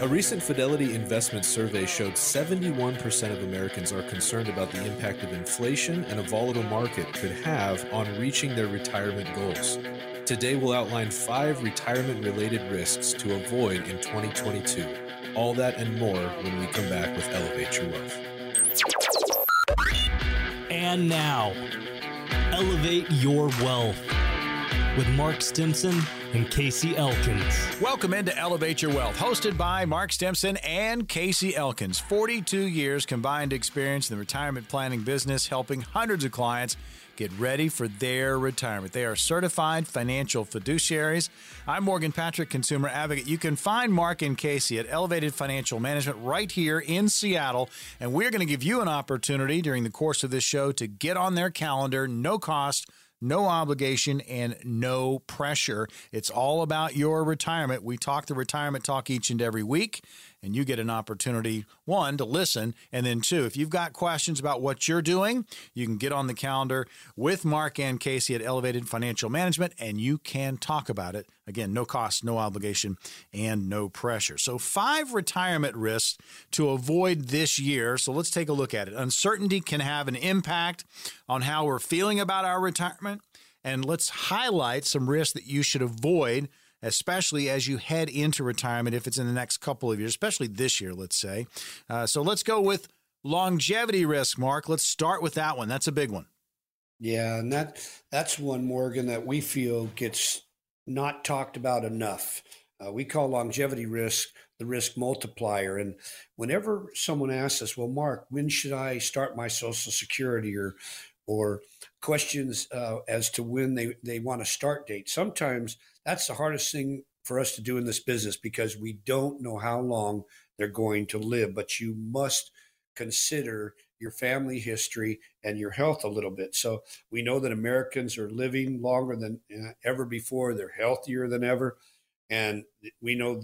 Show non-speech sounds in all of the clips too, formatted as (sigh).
A recent Fidelity investment survey showed 71% of Americans are concerned about the impact of inflation and a volatile market could have on reaching their retirement goals. Today, we'll outline five retirement related risks to avoid in 2022. All that and more when we come back with Elevate Your Wealth. And now, Elevate Your Wealth with Mark Stimson and Casey Elkins. Welcome into Elevate Your Wealth, hosted by Mark Stimson and Casey Elkins. 42 years combined experience in the retirement planning business, helping hundreds of clients get ready for their retirement. They are certified financial fiduciaries. I'm Morgan Patrick, consumer advocate. You can find Mark and Casey at Elevated Financial Management right here in Seattle. And we're going to give you an opportunity during the course of this show to get on their calendar, no cost no obligation and no pressure. It's all about your retirement. We talk the retirement talk each and every week and you get an opportunity one to listen and then two if you've got questions about what you're doing you can get on the calendar with mark and casey at elevated financial management and you can talk about it. Again no cost no obligation and no pressure. So five retirement risks to avoid this year. So let's take a look at it. Uncertainty can have an impact on how we're feeling about our retirement and let's highlight some risks that you should avoid especially as you head into retirement if it's in the next couple of years, especially this year, let's say. Uh, so let's go with longevity risk, Mark. Let's start with that one. That's a big one. Yeah, and that that's one Morgan that we feel gets not talked about enough. Uh, we call longevity risk the risk multiplier. And whenever someone asks us, "Well, Mark, when should I start my Social Security?" or or questions uh, as to when they, they want a start date. Sometimes that's the hardest thing for us to do in this business because we don't know how long they're going to live. But you must consider your family history and your health a little bit. So we know that Americans are living longer than uh, ever before, they're healthier than ever. And we know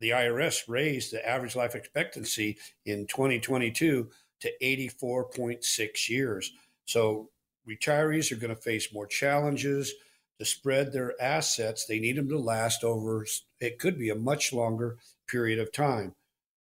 the IRS raised the average life expectancy in 2022 to 84.6 years. So retirees are going to face more challenges to spread their assets. They need them to last over, it could be a much longer period of time.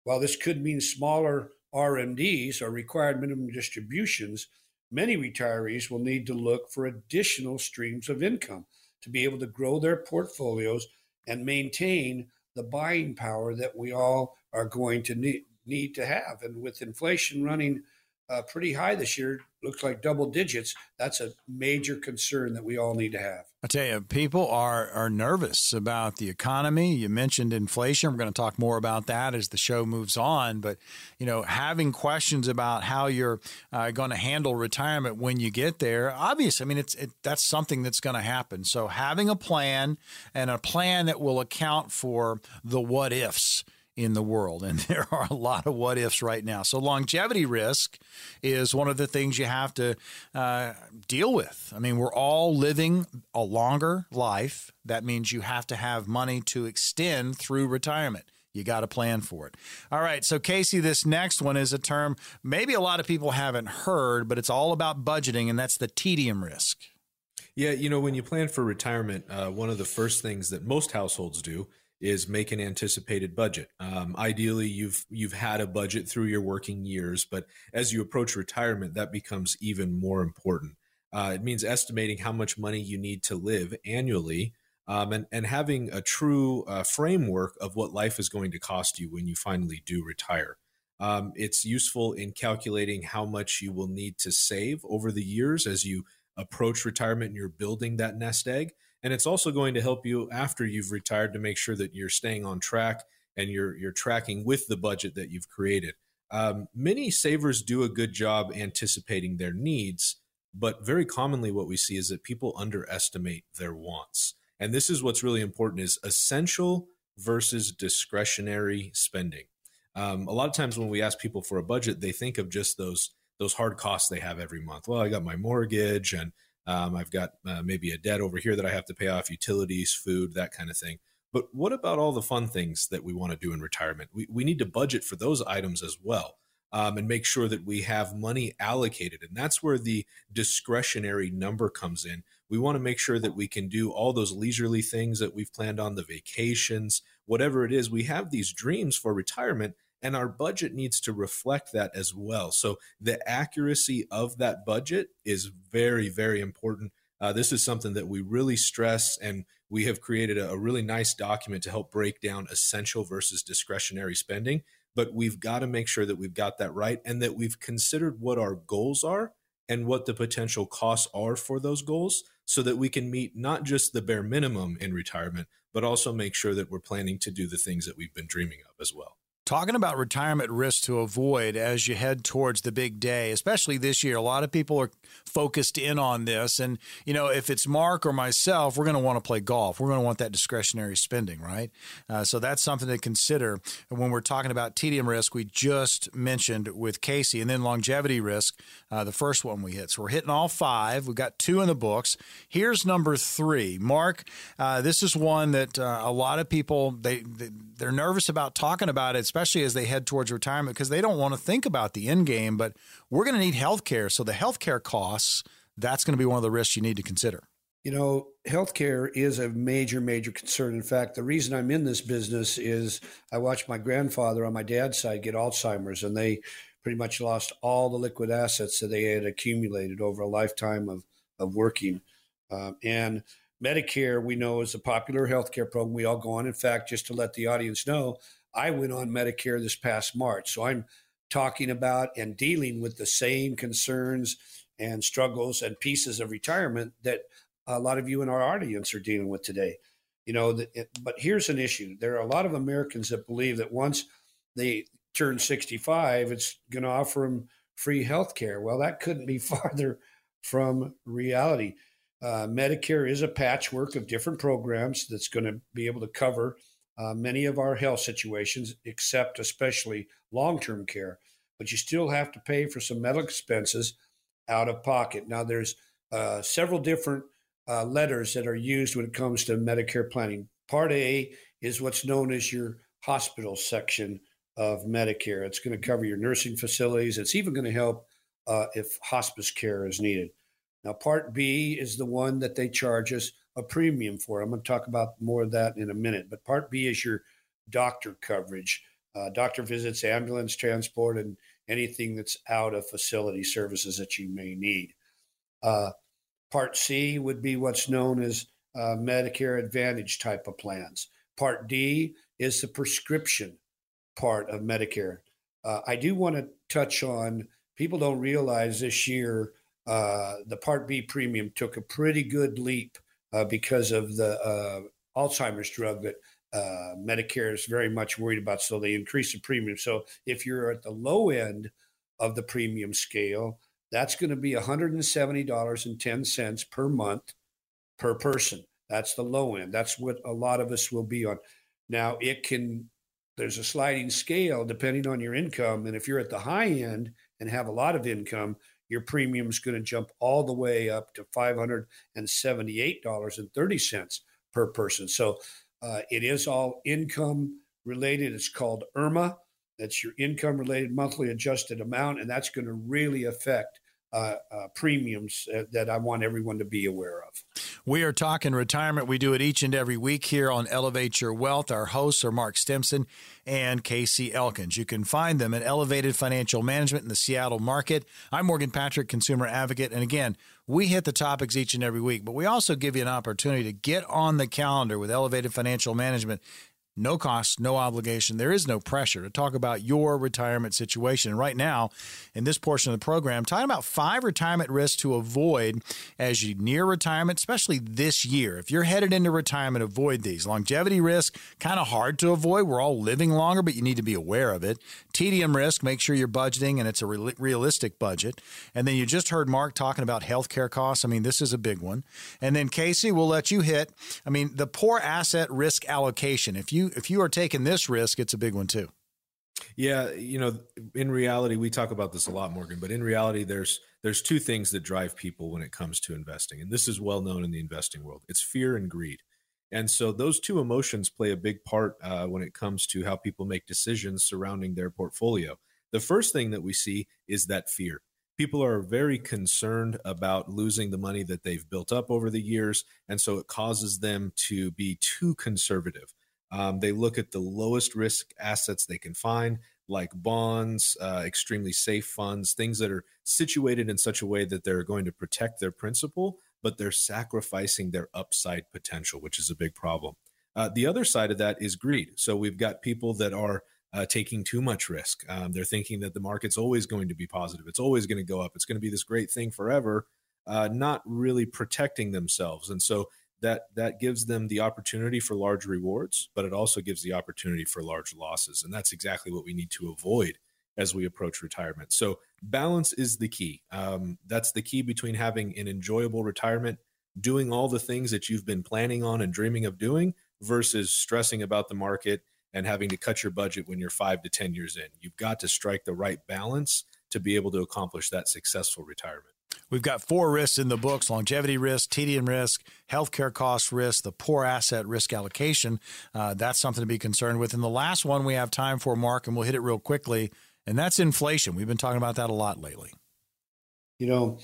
While this could mean smaller RMDs or required minimum distributions, many retirees will need to look for additional streams of income to be able to grow their portfolios and maintain the buying power that we all are going to need, need to have. And with inflation running uh, pretty high this year. Looks like double digits. That's a major concern that we all need to have. I tell you, people are are nervous about the economy. You mentioned inflation. We're going to talk more about that as the show moves on. But you know, having questions about how you're uh, going to handle retirement when you get there, obviously, I mean, it's it, that's something that's going to happen. So having a plan and a plan that will account for the what ifs in the world. And (laughs) there are a lot of what ifs right now. So, longevity risk is one of the things you have to uh, deal with. I mean, we're all living a longer life. That means you have to have money to extend through retirement. You got to plan for it. All right. So, Casey, this next one is a term maybe a lot of people haven't heard, but it's all about budgeting, and that's the tedium risk. Yeah. You know, when you plan for retirement, uh, one of the first things that most households do is make an anticipated budget. Um, ideally, you've you've had a budget through your working years, but as you approach retirement, that becomes even more important. Uh, it means estimating how much money you need to live annually, um, and and having a true uh, framework of what life is going to cost you when you finally do retire. Um, it's useful in calculating how much you will need to save over the years as you approach retirement and you're building that nest egg and it's also going to help you after you've retired to make sure that you're staying on track and you're you're tracking with the budget that you've created. Um, many savers do a good job anticipating their needs, but very commonly what we see is that people underestimate their wants. And this is what's really important: is essential versus discretionary spending. Um, a lot of times when we ask people for a budget, they think of just those those hard costs they have every month. Well, I got my mortgage and um, I've got uh, maybe a debt over here that I have to pay off, utilities, food, that kind of thing. But what about all the fun things that we want to do in retirement? We, we need to budget for those items as well um, and make sure that we have money allocated. And that's where the discretionary number comes in. We want to make sure that we can do all those leisurely things that we've planned on, the vacations, whatever it is. We have these dreams for retirement, and our budget needs to reflect that as well. So the accuracy of that budget is very, very important. Uh, this is something that we really stress, and we have created a, a really nice document to help break down essential versus discretionary spending but we've got to make sure that we've got that right and that we've considered what our goals are and what the potential costs are for those goals so that we can meet not just the bare minimum in retirement, but also make sure that we're planning to do the things that we've been dreaming of as well. Talking about retirement risk to avoid as you head towards the big day, especially this year, a lot of people are focused in on this. And, you know, if it's Mark or myself, we're going to want to play golf. We're going to want that discretionary spending, right? Uh, so that's something to consider when we're talking about tedium risk. We just mentioned with Casey and then longevity risk, uh, the first one we hit. So we're hitting all five. We've got two in the books. Here's number three. Mark, uh, this is one that uh, a lot of people, they, they, they're nervous about talking about it especially as they head towards retirement, because they don't want to think about the end game. But we're going to need health care. So the health care costs, that's going to be one of the risks you need to consider. You know, healthcare is a major, major concern. In fact, the reason I'm in this business is I watched my grandfather on my dad's side get Alzheimer's, and they pretty much lost all the liquid assets that they had accumulated over a lifetime of, of working. Um, and Medicare, we know, is a popular healthcare program we all go on. In fact, just to let the audience know, I went on Medicare this past March. So I'm talking about and dealing with the same concerns and struggles and pieces of retirement that a lot of you in our audience are dealing with today. You know, it, but here's an issue. There are a lot of Americans that believe that once they turn 65, it's going to offer them free health care. Well, that couldn't be (laughs) farther from reality. Uh, Medicare is a patchwork of different programs that's going to be able to cover uh, many of our health situations, except especially long term care. But you still have to pay for some medical expenses out of pocket. Now, there's uh, several different uh, letters that are used when it comes to Medicare planning. Part A is what's known as your hospital section of Medicare. It's going to cover your nursing facilities. It's even going to help uh, if hospice care is needed. Now, Part B is the one that they charge us a premium for. I'm going to talk about more of that in a minute. But Part B is your doctor coverage, uh, doctor visits, ambulance transport, and anything that's out of facility services that you may need. Uh, part C would be what's known as uh, Medicare Advantage type of plans. Part D is the prescription part of Medicare. Uh, I do want to touch on people don't realize this year uh, the Part B premium took a pretty good leap uh, because of the uh, Alzheimer's drug that uh, Medicare is very much worried about. So they increase the premium. So if you're at the low end of the premium scale, that's going to be $170.10 per month per person. That's the low end. That's what a lot of us will be on. Now, it can, there's a sliding scale depending on your income. And if you're at the high end and have a lot of income, your premium is going to jump all the way up to $578.30 per person. So uh, it is all income related. It's called IRMAA. That's your income related monthly adjusted amount. And that's going to really affect uh, uh, premiums uh, that I want everyone to be aware of. We are talking retirement. We do it each and every week here on Elevate Your Wealth. Our hosts are Mark Stimson and Casey Elkins. You can find them at Elevated Financial Management in the Seattle market. I'm Morgan Patrick, consumer advocate. And again, we hit the topics each and every week, but we also give you an opportunity to get on the calendar with Elevated Financial Management no cost, no obligation. There is no pressure to talk about your retirement situation. And right now, in this portion of the program, talking about five retirement risks to avoid as you near retirement, especially this year. If you're headed into retirement, avoid these. Longevity risk, kind of hard to avoid. We're all living longer, but you need to be aware of it. Tedium risk, make sure you're budgeting and it's a re- realistic budget. And then you just heard Mark talking about healthcare costs. I mean, this is a big one. And then Casey, we'll let you hit. I mean, the poor asset risk allocation. If you you if you are taking this risk, it's a big one too. Yeah, you know, in reality, we talk about this a lot, Morgan. But in reality, there's there's two things that drive people when it comes to investing, and this is well known in the investing world. It's fear and greed, and so those two emotions play a big part uh, when it comes to how people make decisions surrounding their portfolio. The first thing that we see is that fear. people are very concerned about losing the money that they've built up over the years. And so it causes them to be too conservative. Um, they look at the lowest risk assets they can find, like bonds, uh, extremely safe funds, things that are situated in such a way that they're going to protect their principal, but they're sacrificing their upside potential, which is a big problem. Uh, the other side of that is greed. So we've got people that are uh, taking too much risk. Um, they're thinking that the market's always going to be positive, it's always going to go up, it's going to be this great thing forever, uh, not really protecting themselves. And so that that gives them the opportunity for large rewards, but it also gives the opportunity for large losses, and that's exactly what we need to avoid as we approach retirement. So balance is the key. Um, that's the key between having an enjoyable retirement, doing all the things that you've been planning on and dreaming of doing, versus stressing about the market and having to cut your budget when you're five to ten years in. You've got to strike the right balance to be able to accomplish that successful retirement. We've got four risks in the books longevity risk, tedium risk, healthcare cost risk, the poor asset risk allocation. Uh, that's something to be concerned with. And the last one we have time for, Mark, and we'll hit it real quickly, and that's inflation. We've been talking about that a lot lately. You know,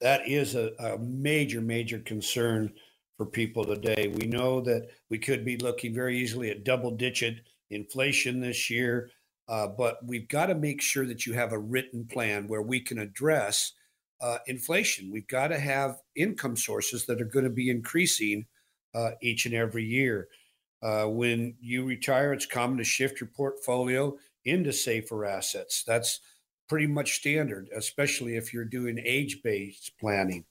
that is a, a major, major concern for people today. We know that we could be looking very easily at double digit inflation this year, uh, but we've got to make sure that you have a written plan where we can address uh, inflation. We've got to have income sources that are going to be increasing uh, each and every year. Uh, when you retire, it's common to shift your portfolio into safer assets. That's pretty much standard, especially if you're doing age based planning.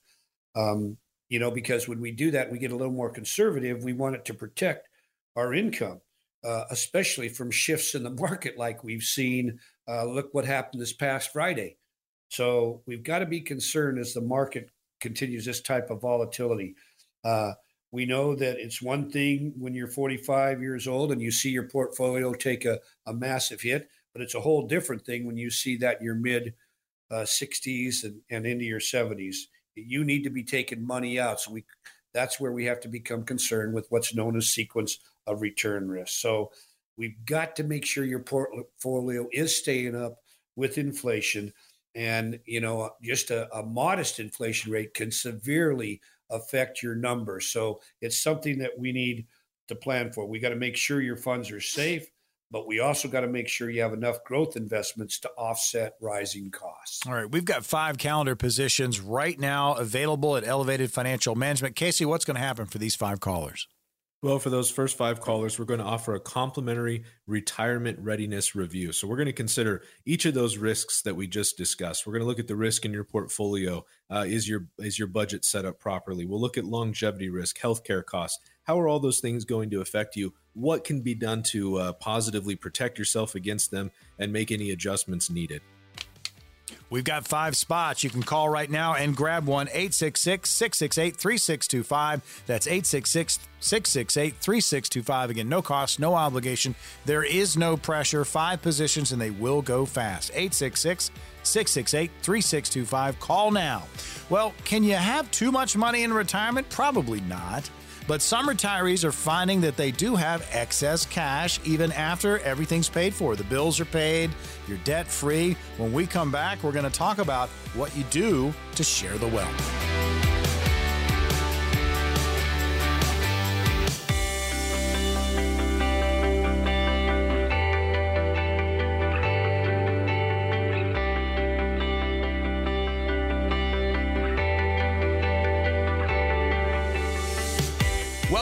Um, you know, because when we do that, we get a little more conservative. We want it to protect our income, uh, especially from shifts in the (laughs) market like we've seen. Uh, look what happened this past Friday. So we've got to be concerned as the market continues this type of volatility. Uh, we know that it's one thing when you're 45 years old and you see your portfolio take a, a massive hit, but it's a whole different thing when you see that in your mid uh, 60s and, and into your 70s. You need to be taking money out. So we that's where we have to become concerned with what's known as sequence of return risk. So we've got to make sure your portfolio is staying up with inflation and you know just a, a, modest inflation rate can severely affect your numbers so it's something that we need to plan for we got to make sure your funds are safe but we also got to make sure you have enough growth investments to offset rising costs. All right, we've got five calendar positions right now available at Elevated Financial Management. Casey, what's going to happen for these five callers? Well, for those first five callers, we're going to offer a complimentary retirement readiness review. So, we're going to consider each of those risks that we just discussed. We're going to look at the risk in your portfolio. Uh, is your is your budget set up properly? We'll look at longevity risk, healthcare costs. How are all those things going to affect you? What can be done to uh, positively protect yourself against them and make any adjustments needed? We've got five spots. You can call right now and grab one 866 668 3625. That's 866 668 3625. Again, no cost, no obligation. There is no pressure. Five positions and they will go fast. 866 668 3625. Call now. Well, can you have too much money in retirement? Probably not. But some retirees are finding that they do have excess cash even after everything's paid for. The bills are paid, you're debt free. When we come back, we're going to talk about what you do to share the wealth.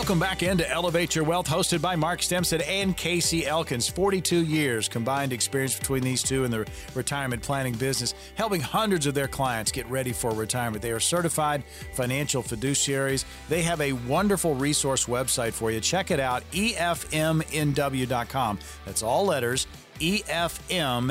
Welcome back into Elevate Your Wealth, hosted by Mark Stimson and Casey Elkins. 42 years combined experience between these two in the retirement planning business, helping hundreds of their clients get ready for retirement. They are certified financial fiduciaries. They have a wonderful resource website for you. Check it out, efmnw.com. That's all letters, efmnw.com.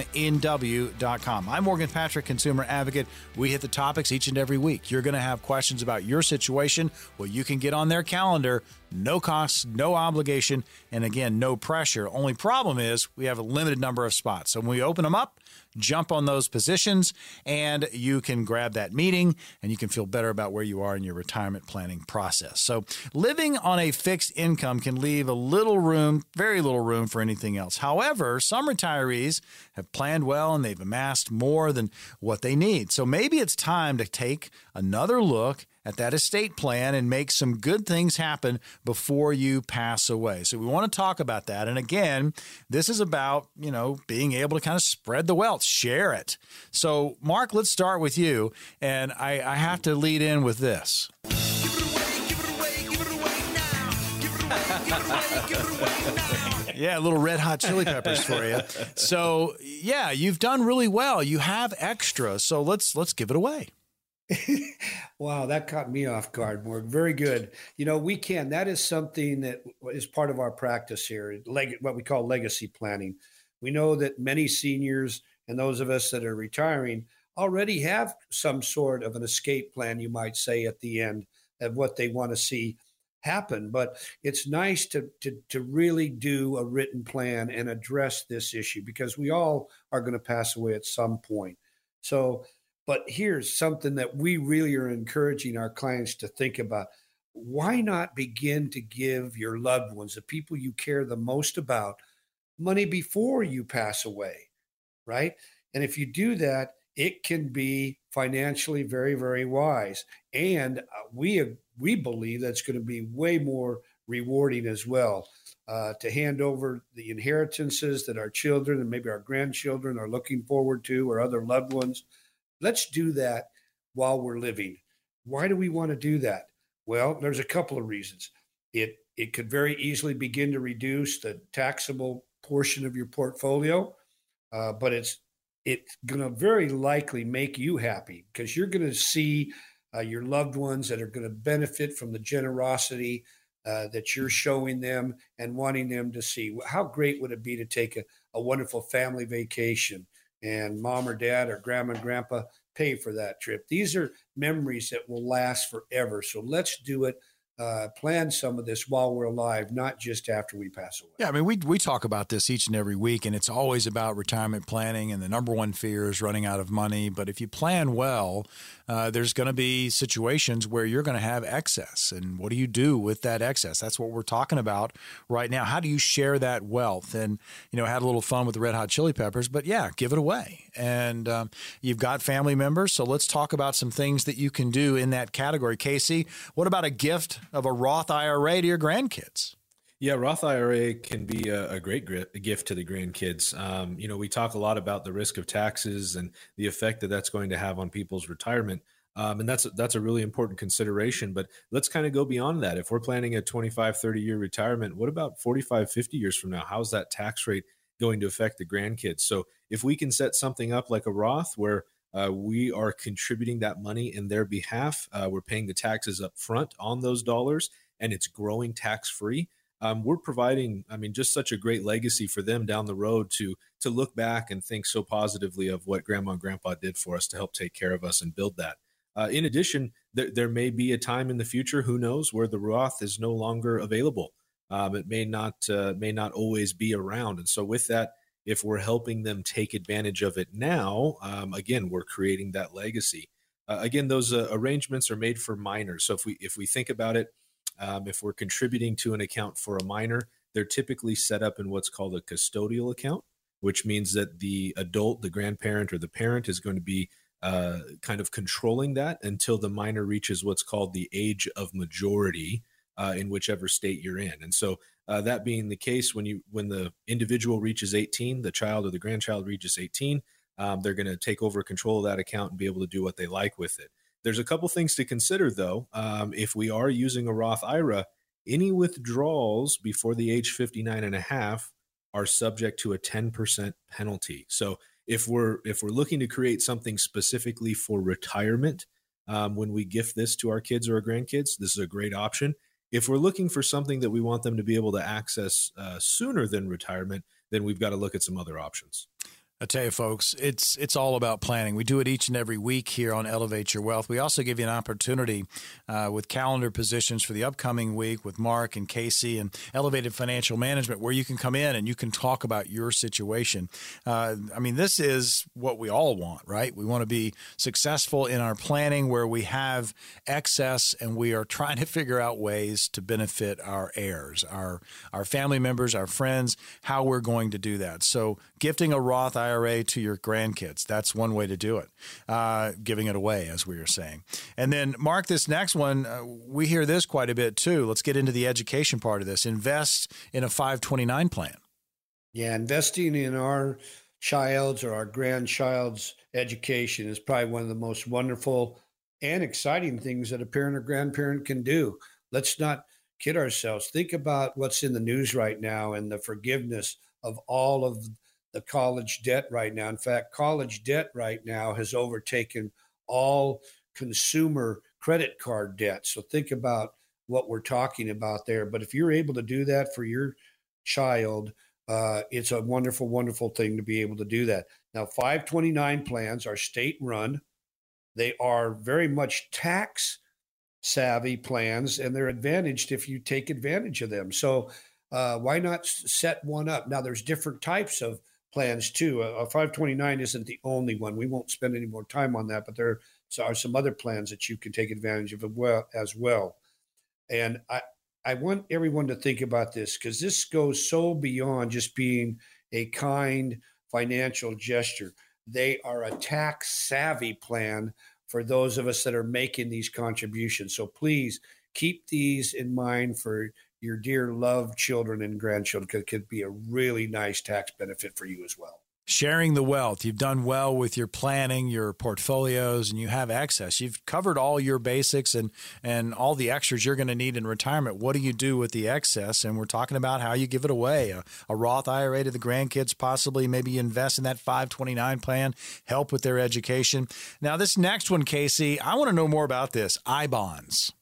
I'm Morgan Patrick, consumer advocate. We hit the topics each and every week. You're going to have questions about your situation. Well, you can get on their calendar no cost, no obligation, and again, no pressure. Only problem is we have a limited number of spots. So when we open them up, jump on those positions and you can grab that meeting and you can feel better about where you are in your retirement planning process. So, living on a fixed income can leave a little room, very little room for anything else. However, some retirees have planned well and they've amassed more than what they need. So, maybe it's time to take another look at that estate plan and make some good things happen before you pass away. So we want to talk about that. And again, this is about, you know, being able to kind of spread the wealth, share it. So, Mark, let's start with you. And I, I have to lead in with this. yeah, a little red hot chili peppers for you. So, yeah, you've done really well. You have extra. So let's let's give it away. Wow, that caught me off guard, Morg. Very good. You know, we can. That is something that is part of our practice here, leg, what we call legacy planning. We know that many seniors and those of us that are retiring already have some sort of an escape plan, you might say, at the end of what they want to see happen. But it's nice to, to, to really do a written plan and address this issue because we all are going to pass away at some point. So but here's something that we really are encouraging our clients to think about. Why not begin to give your loved ones, the people you care the most about, money before you pass away? Right. And if you do that, it can be financially very, very wise. And uh, we, we believe that's going to be way more rewarding as well. Uh, to hand over the inheritances that our children and maybe our grandchildren are looking forward to or other loved ones Let's do that while we're living. Why do we want to do that? Well, there's a couple of reasons. It it could very easily begin to reduce the taxable portion of your portfolio, uh, but it's it's going to very likely make you happy because you're going to see uh, your loved ones that are going to benefit from the generosity uh, that you're showing them and wanting them to see. How great would it be to take a, a wonderful family vacation and mom or dad or grandma and grandpa pay for that trip. These are memories that will last forever. So let's do it uh, plan some of this while we're alive, not just after we pass away. Yeah, I mean, we we talk about this each and every week, and it's always about retirement planning. And the number one fear is running out of money. But if you plan well, uh, there's going to be situations where you're going to have excess. And what do you do with that excess? That's what we're talking about right now. How do you share that wealth? And you know, had a little fun with the red hot chili peppers, but yeah, give it away. And um, you've got family members, so let's talk about some things that you can do in that category. Casey, what about a gift? Of a Roth IRA to your grandkids. Yeah, Roth IRA can be a, a great gift to the grandkids. Um, you know, we talk a lot about the risk of taxes and the effect that that's going to have on people's retirement. Um, and that's that's a really important consideration but let's kind of go beyond that if we're planning a 25 30 year retirement what about 45 50 years from now how's that tax rate going to affect the grandkids so if we can set something up like a roth where uh, we are contributing that money in their behalf. Uh, we're paying the taxes up front on those dollars, and it's growing tax free. Um, we're providing, I mean, just such a great legacy for them down the road to to look back and think so positively of what Grandma and Grandpa did for us to help take care of us and build that. Uh, in addition, there, there may be a time in the future, who knows, where the Roth is no longer available. Um, it may not uh, may not always be around, and so with that if we're helping them take advantage of it now, um, again, we're creating that legacy. Uh, again, those uh, arrangements are made for minors. So if we if we think about it, um, if we're contributing to an account for a minor, they're typically set up in what's called a custodial account, which means that the adult, the grandparent, or the parent is going to be uh, kind of controlling that until the minor reaches what's called the age of majority uh, in whichever state you're in. And so uh, that being the case, when you when the individual reaches 18, the child or the grandchild reaches 18, um, they're going to take over control of that account and be able to do what they like with it. There's a couple things to consider though. Um, if we are using a Roth IRA, any withdrawals before the age 59 and a half are subject to a 10% penalty. So if we're if we're looking to create something specifically for retirement, um, when we gift this to our kids or our grandkids, this is a great option. If we're looking for something that we want them to be able to access uh, sooner than retirement, then we've got to look at some other options. I tell you, folks, it's it's all about planning. We do it each and every week here on Elevate Your Wealth. We also give you an opportunity uh, with calendar positions for the upcoming week with Mark and Casey and Elevated Financial Management, where you can come in and you can talk about your situation. Uh, I mean, this is what we all want, right? We want to be successful in our planning, where we have excess, and we are trying to figure out ways to benefit our heirs, our our family members, our friends, how we're going to do that. So, gifting a Roth IRA to your grandkids. That's one way to do it, uh, giving it away, as we were saying. And then, Mark, this next one, uh, we hear this quite a bit too. Let's get into the education part of this. Invest in a 529 plan. Yeah, investing in our child's or our grandchild's education is probably one of the most wonderful and exciting things that a parent or grandparent can do. Let's not kid ourselves. Think about what's in the news right now and the forgiveness of all of the college debt right now. In fact, college debt right now has overtaken all consumer credit card debt. So think about what we're talking about there. But if you're able to do that for your child, uh, it's a wonderful, wonderful thing to be able to do that. Now, 529 plans are state run. They are very much tax savvy plans, and they're advantaged if you take advantage of them. So, uh, why not set one up? Now, there's different types of plans too. A, a 529 isn't the only one. We won't spend any more time on that, but there are some other plans that you can take advantage of as well. And I, I want everyone to think about this because this goes so beyond just being a kind financial gesture. They are a tax savvy plan for those of us that are making these contributions. So please keep these in mind for your dear loved children and grandchildren could, could be a really nice tax benefit for you as well. Sharing the wealth. You've done well with your planning, your portfolios, and you have access. You've covered all your basics and, and all the extras you're going to need in retirement. What do you do with the excess? And we're talking about how you give it away a, a Roth IRA to the grandkids, possibly maybe invest in that 529 plan, help with their education. Now, this next one, Casey, I want to know more about this I bonds.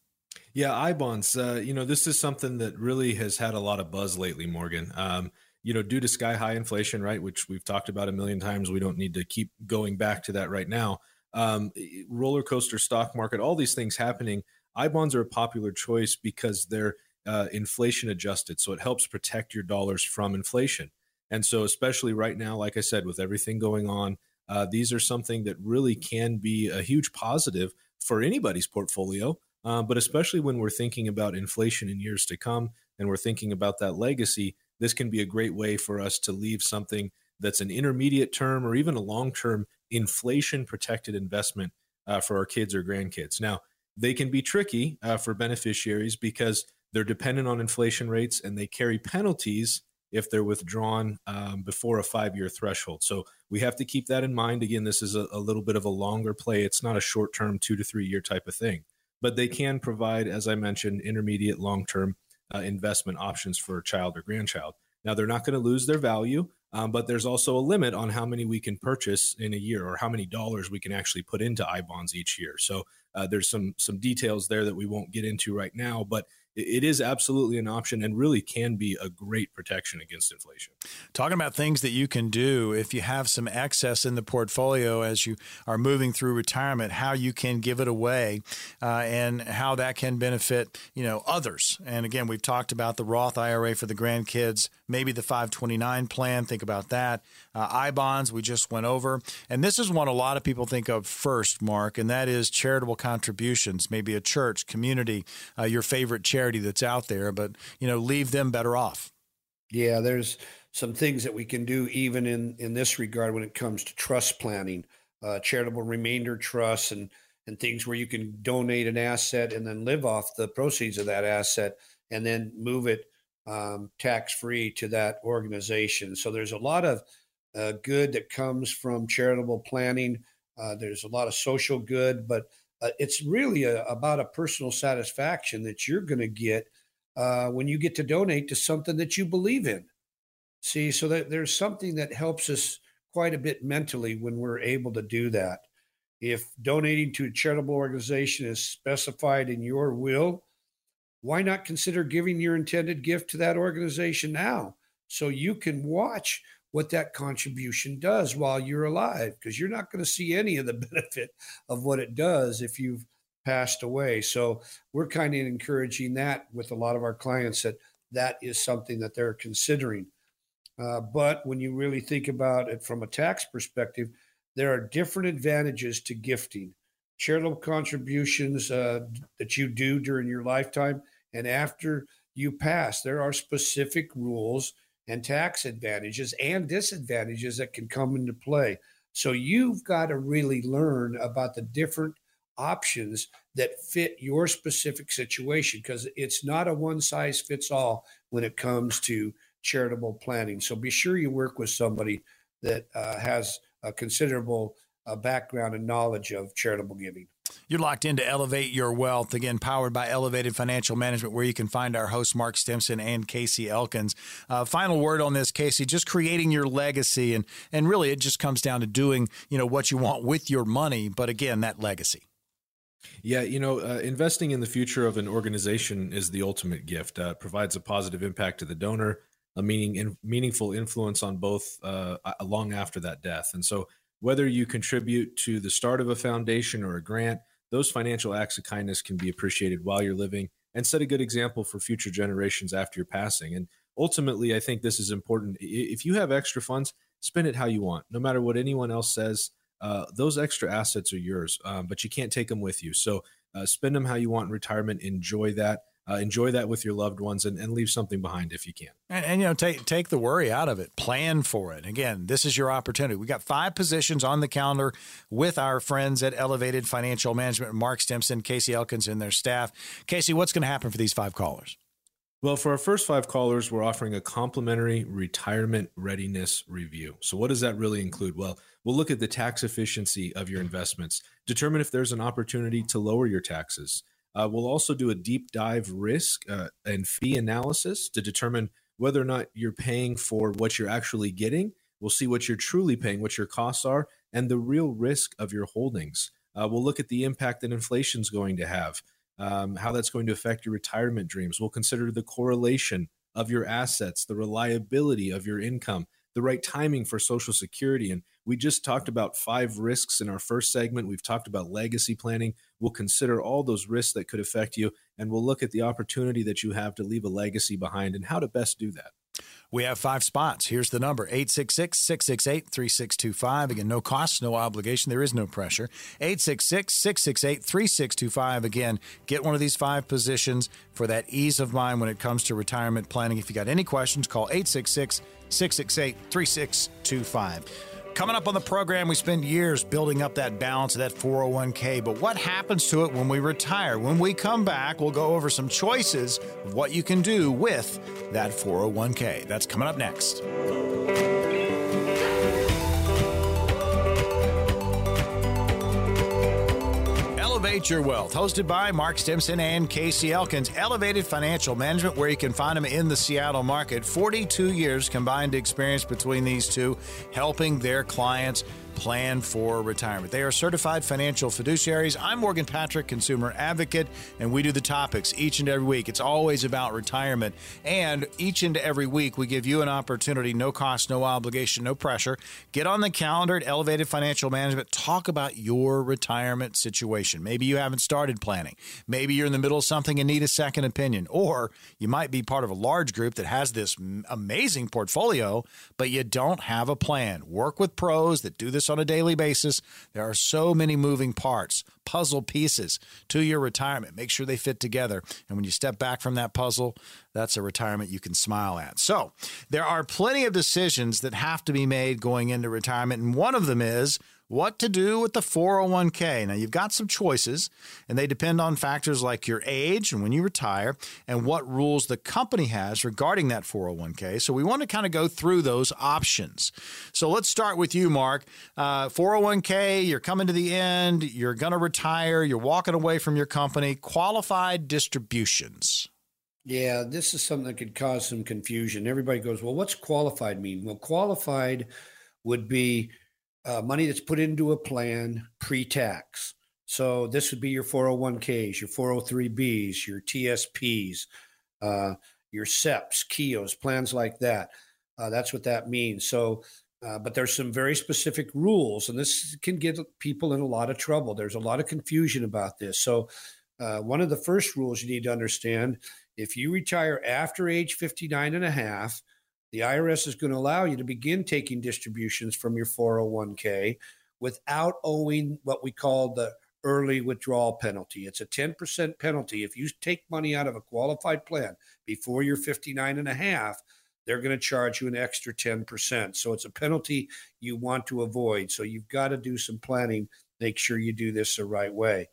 Yeah, I bonds. Uh, you know, this is something that really has had a lot of buzz lately, Morgan. Um, you know, due to sky high inflation, right, which we've talked about a million times, we don't need to keep going back to that right now. Um, roller coaster stock market, all these things happening. I bonds are a popular choice because they're uh, inflation adjusted, so it helps protect your dollars from inflation. And so, especially right now, like I said, with everything going on, uh, these are something that really can be a huge positive for anybody's portfolio. Uh, but especially when we're thinking about inflation in years to come and we're thinking about that legacy, this can be a great way for us to leave something that's an intermediate term or even a long term inflation protected investment uh, for our kids or grandkids. Now, they can be tricky uh, for beneficiaries because they're dependent on inflation rates and they carry penalties if they're withdrawn um, before a five year threshold. So we have to keep that in mind. Again, this is a, a little bit of a longer play. It's not a short term, two to three year type of thing but they can provide, as I mentioned, intermediate long term uh, investment options for a child or grandchild. Now, they're not going to lose their value, um, but there's also a limit on how many we can purchase in a year or how many dollars we can actually put into I bonds each year. So uh, there's some some details there that we won't get into right now, but it is absolutely an option and really can be a great protection against inflation. Talking about things that you can do if you have some excess in the portfolio as you are moving through retirement, how you can give it away, uh, and how that can benefit you know others. And again, we've talked about the Roth IRA for the grandkids, maybe the 529 plan. Think about that. Uh, I bonds we just went over, and this is one a lot of people think of first, Mark, and that is charitable contributions. Maybe a church, community, uh, your favorite charity charity that's out there, but you know, leave them better off. Yeah, there's some things that we can do even in in this regard when it comes to trust planning, uh, charitable remainder trusts, and and things where you can donate an asset and then live off the proceeds of that asset and then move it um, tax free to that organization. So there's a lot of uh, good that comes from charitable planning. Uh, there's a lot of social good, but uh, it's really a, about a personal satisfaction that you're going to get uh, when you get to donate to something that you believe in. See, so that there's something that helps us quite a bit mentally when we're able to do that. If donating to a charitable organization is specified in your will, why not consider giving your intended gift to that organization now so you can watch what that contribution does while you're alive, because you're not going to see any of the (laughs) benefit of what it does if you've passed away. So we're kind of encouraging that with a lot of our clients that that is something that they're considering. Uh, but when you really think about it from a tax perspective, there are different advantages to gifting. Charitable contributions uh, that you do during your lifetime and after you pass, there are specific rules and tax advantages and disadvantages that can come into play. So you've got to really learn about the different options that fit your specific situation because it's not a one size fits all when it comes to charitable planning. So be sure you work with somebody that uh, has a considerable uh, background and knowledge of charitable giving. You're locked into Elevate Your Wealth, again, powered by Elevated Financial Management, where you can find our hosts, Mark Stimson and Casey Elkins. Uh, final word on this, Casey, just creating your legacy. And, and really, it just comes down to doing, you know, what you want with your money. But again, that legacy. Yeah, you know, uh, investing in the future of an organization is the ultimate gift. Uh, provides a positive impact to the donor, a meaning in, meaningful influence on both uh, long after that death. And so, whether you contribute to the start of a foundation or a grant, those financial acts of kindness can be appreciated while you're living and set a good example for future generations after your passing. And ultimately, I think this is important. If you have extra funds, spend it how you want, no matter what anyone else says. Uh, those extra assets are yours, um, but you can't take them with you. So uh, spend them how you want in retirement. Enjoy that uh, enjoy that with your loved ones and, and leave something behind if you can. And, and, you know, take take the worry out of it. Plan for it. Again, this is your opportunity. We got five positions on the calendar with our friends at Elevated Financial Management, Mark Stimson, Casey Elkins, and their staff. Casey, what's going to happen for these five callers? Well, for our first five callers, we're offering a complimentary retirement readiness review. So, what does that really include? Well, we'll look at the tax efficiency of your investments, determine if there's an opportunity to lower your taxes uh, we'll also do a deep dive risk uh, and fee analysis to determine whether or not you're paying for what you're actually getting. We'll see what you're truly paying, what your costs are, and the real risk of your holdings. Uh, we'll look at the impact that inflation is going to have, um, how that's going to affect your retirement dreams. We'll consider the correlation of your assets, the reliability of your income, the right timing for Social Security. And we just talked about five risks in our first segment. We've talked about legacy planning. We'll consider all those risks that could affect you, and we'll look at the opportunity that you have to leave a legacy behind and how to best do that. We have five spots. Here's the number 866 668 3625. Again, no cost, no obligation. There is no pressure. 866 668 3625. Again, get one of these five positions for that ease of mind when it comes to retirement planning. If you got any questions, call 866 668 3625. Coming up on the program, we spend years building up that balance of that 401k, but what happens to it when we retire? When we come back, we'll go over some choices of what you can do with that 401k. That's coming up next. Elevate Your Wealth, hosted by Mark Stimson and Casey Elkins. Elevated Financial Management, where you can find them in the Seattle market. 42 years combined experience between these two, helping their clients plan for retirement. They are certified financial fiduciaries. I'm Morgan Patrick, consumer advocate, and we do the topics each and every week. It's always about retirement. And each and every week, we give you an opportunity, no cost, no obligation, no pressure. Get on the calendar at Elevated Financial Management. Talk about your retirement situation. Maybe you haven't started planning. Maybe you're in the middle of something and need a second opinion. Or you might be part of a large group that has this amazing portfolio, but you don't have a plan. Work with pros that do this this on a daily basis. There are so many moving parts, puzzle pieces to your retirement. Make sure they fit together. And when you step back from that puzzle, that's a retirement you can smile at. So, there are plenty of decisions that have to be made going into retirement. And one of them is what to do with the 401k. Now, you've got some choices, and they depend on factors like your age and when you retire, and what rules the company has regarding that 401k. So, we want to kind of go through those options. So, let's start with you, Mark. Uh, 401k, you're coming to the end, you're going to retire, you're walking away from your company. Qualified distributions. Yeah, this is something that could cause some confusion. Everybody goes, well, what's qualified mean? Well, qualified would be uh, money that's put into a plan pre-tax. So this would be your 401ks, your 403bs, your TSPs, uh, your SEPs, Keoghs, plans like that. Uh, that's what that means. So, uh, but there's some very specific rules, and this can get people in a lot of trouble. There's a lot of confusion about this. So, uh, one of the first rules you need to understand if you retire after age 59 and a half, the IRS is going to allow you to begin taking distributions from your 401k without owing what we call the early withdrawal penalty. It's a 10% penalty. If you take money out of a qualified plan before you're 59 and a half, they're going to charge you an extra 10%. So it's a penalty you want to avoid. So you've got to do some planning, make sure you do this the right way.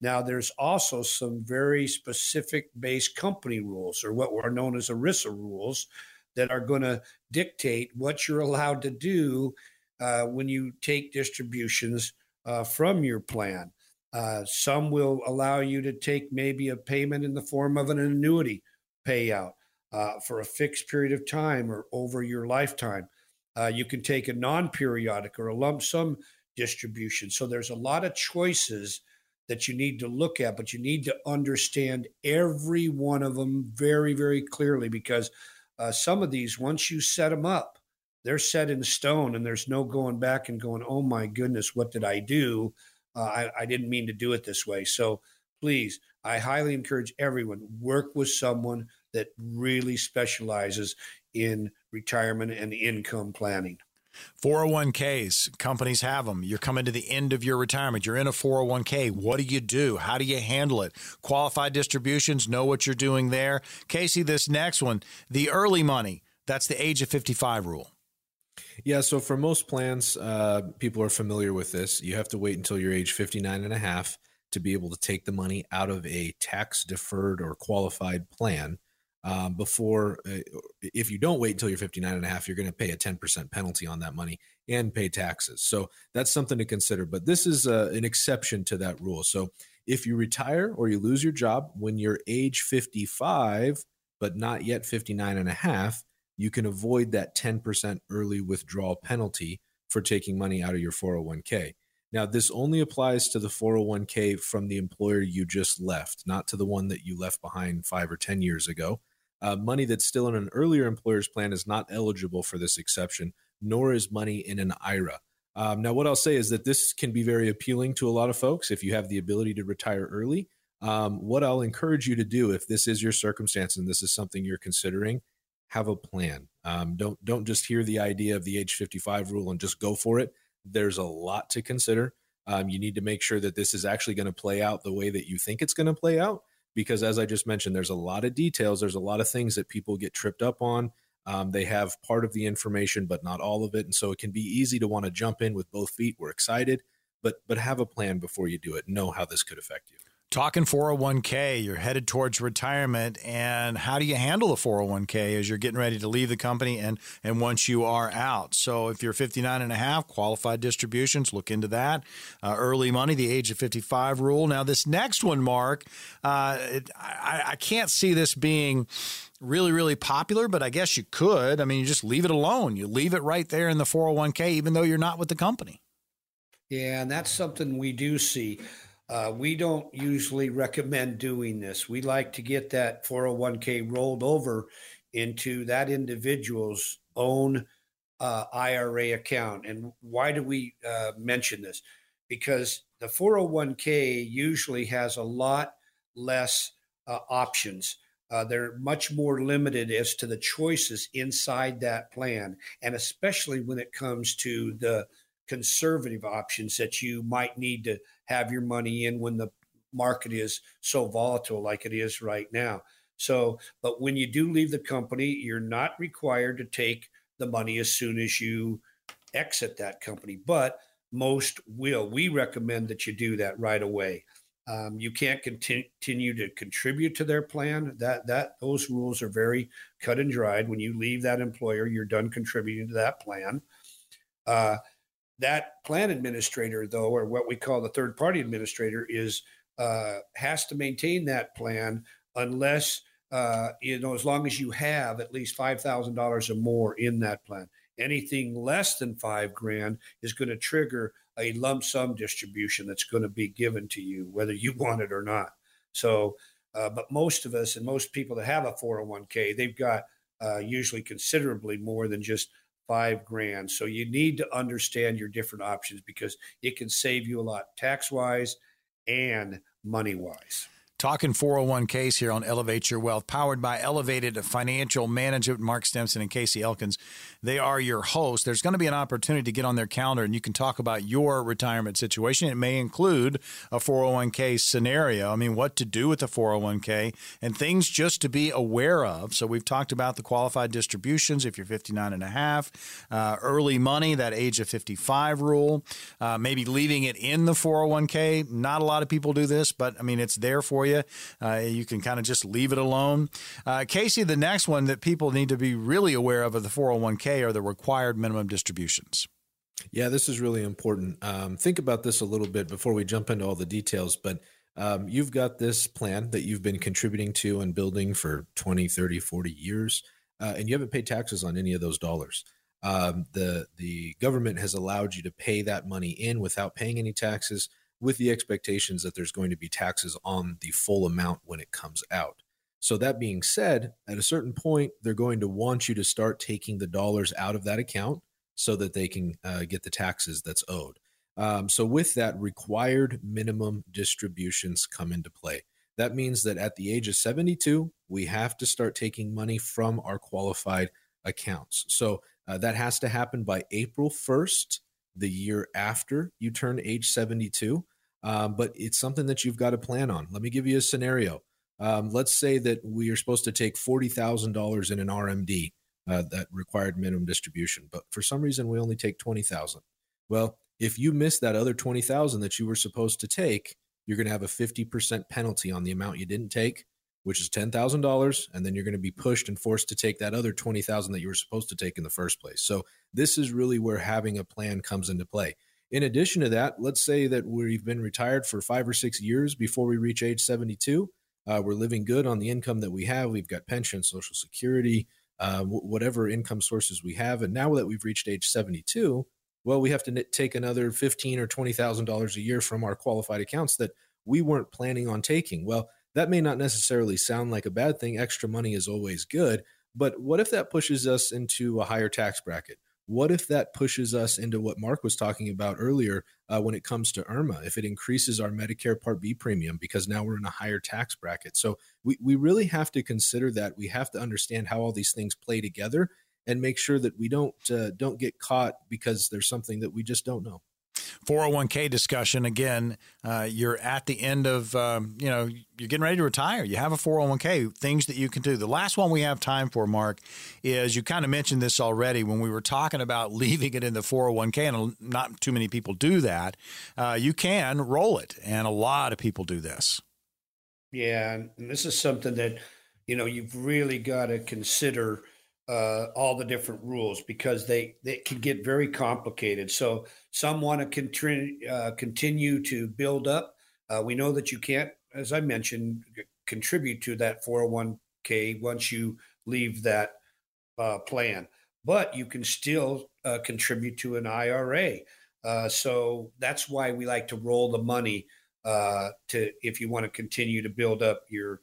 Now, there's also some very specific base company rules, or what are known as ERISA rules, that are going to dictate what you're allowed to do uh, when you take distributions uh, from your plan. Uh, some will allow you to take maybe a payment in the form of an annuity payout uh, for a fixed period of time or over your lifetime. Uh, you can take a non periodic or a lump sum distribution. So there's a lot of choices that you need to look at, but you need to understand every one of them very, very clearly because uh, some of these, once you set them up, they're set in stone and there's no going back and going, oh my goodness, what did I do? Uh, I, I didn't mean to do it this way. So please, I highly encourage everyone work with someone that really specializes in retirement and income planning. 401ks, companies have them. You're coming to the end of your retirement. You're in a 401k. What do you do? How do you handle it? Qualified distributions, know what you're doing there. Casey, this next one, the early money, that's the age of 55 rule. Yeah, so for most plans, uh, people are familiar with this. You have to wait until you're age 59 and a half to be able to take the money out of a tax deferred or qualified plan. Um, before, uh, if you don't wait until you're 59 and a half, you're going to pay a 10% penalty on that money and pay taxes. So that's something to consider. But this is uh, an exception to that rule. So if you retire or you lose your job when you're age 55, but not yet 59 and a half, you can avoid that 10% early withdrawal penalty for taking money out of your 401k. Now, this only applies to the 401k from the employer you just left, not to the one that you left behind five or 10 years ago. Uh, money that's still in an earlier employer's plan is not eligible for this exception, nor is money in an IRA. Um, now, what I'll say is that this can be very appealing to a lot of folks if you have the ability to retire early. Um, what I'll encourage you to do, if this is your circumstance and this is something you're considering, have a plan. Um, don't don't just hear the idea of the age 55 rule and just go for it. There's a lot to consider. Um, you need to make sure that this is actually going to play out the way that you think it's going to play out. Because as I just mentioned, there's a lot of details. There's a lot of things that people get tripped up on. Um, they have part of the information, but not all of it, and so it can be easy to want to jump in with both feet. We're excited, but but have a plan before you do it. Know how this could affect you talking 401k you're headed towards retirement and how do you handle the 401k as you're getting ready to leave the company and and once you are out? So if you're 59 and a half qualified distributions look into that. Uh, early money the age of 55 rule. Now this next one mark uh, it, I, I can't see this being really really popular but i guess you could. I mean you just leave it alone. You leave it right there in the 401k even though you're not with the company. Yeah and that's something we do see uh, we don't usually recommend doing this. We like to get that 401k rolled over into that individual's own uh, IRA account. And why do we uh, mention this? Because the 401k usually has a lot less uh, options. Uh, they're much more limited as to the choices inside that plan, and especially when it comes to the conservative options that you might need to have your money in when the market is so volatile like it is right now. So, but when you do leave the company, you're not required to take the money as soon as you exit that company, but most will. We recommend that you do that right away. Um, you can't continue to contribute to their plan. That that those rules are very cut and dried. When you leave that employer, you're done contributing to that plan. Uh, that plan administrator, though, or what we call the third party administrator, is uh, has to maintain that plan unless uh, you know as long as you have at least five thousand dollars or more in that plan. Anything less than five grand is going to trigger a lump sum distribution that's going to be given to you, whether you (laughs) want it or not. So, uh, but most of us and most people that have a 401k, they've got uh, usually considerably more than just five grand. So you need to understand your different options because it can save you a lot tax wise and money wise. Talking 401ks here on Elevate Your Wealth, powered by Elevated Financial Management, Mark Stimson and Casey Elkins. They are your hosts. There's going to be an opportunity to get on their calendar and you can talk about your retirement situation. It may include a 401k scenario. I mean, what to do with a 401k and things just to be aware of. So we've talked about the qualified distributions if you're 59 and a half, uh, early money, that age of 55 rule, uh, maybe leaving it in the 401k. Not a lot of people do this, but I mean, it's there for you. Uh, you can kind of just leave it alone. Uh, Casey, the next one that people need to be really aware of of the 401k are the required minimum distributions. Yeah, this is really important. Um, think about this a little bit before we jump into all the details, but um, you've got this plan that you've been contributing to and building for 20, 30, 40 years, uh, and you haven't paid taxes on any of those dollars. Um, the the government has allowed you to pay that money in without paying any taxes with the expectations that there's going to be taxes on the full amount when it comes out. So, that being said, at a certain point, they're going to want you to start taking the dollars out of that account so that they can uh, get the taxes that's owed. Um, so, with that, required minimum distributions come into play. That means that at the age of 72, we have to start taking money from our qualified accounts. So, uh, that has to happen by April 1st, the year after you turn age 72 um, but it's something that you've got to plan on. Let me give you a scenario. Um, let's say that we are supposed to take forty thousand dollars in an RMD, uh, that required minimum distribution, but for some reason we only take twenty thousand. Well, if you miss that other twenty thousand that you were supposed to take, you're going to have a fifty percent penalty on the amount you didn't take, which is ten thousand dollars, and then you're going to be pushed and forced to take that other twenty thousand that you were supposed to take in the first place. So this is really where having a plan comes into play. In addition to that, let's say that we've been retired for five or six years before we reach age 72. Uh, we're living good on the income that we have. We've got pension, social security, uh, w- whatever income sources we have. And now that we've reached age 72, well, we have to take another fifteen or twenty thousand dollars a year from our qualified accounts that we weren't planning on taking. Well, that may not necessarily sound like a bad thing. Extra money is always good. But what if that pushes us into a higher tax bracket? What if that pushes us into what Mark was talking about earlier uh, when it comes to IRMAA? If it increases our Medicare Part B premium because now we're in a higher tax bracket. So we, we really have to consider that. We have to understand how all these things play together and make sure that we don't uh, don't get caught because there's something that we just don't know. 401k discussion. Again uh, you're at the end of um, you know you're getting ready to retire. You have a 401k things that you can do. The last one we have time for mark is you kind of mentioned this already when we were talking about (laughs) leaving it in the 401k and not too many people do that. Uh, you can roll it and a lot of people do this. Yeah and this is something that you know you've really got to consider uh, all the different rules because they they can get very complicated. So some want to continue uh, continue to build up. Uh, we know that you can't, as I mentioned, contribute to that 401k once you leave that uh, plan, but you can still uh, contribute to an IRA. Uh, so that's why we like to roll the money to if you want to continue to build up your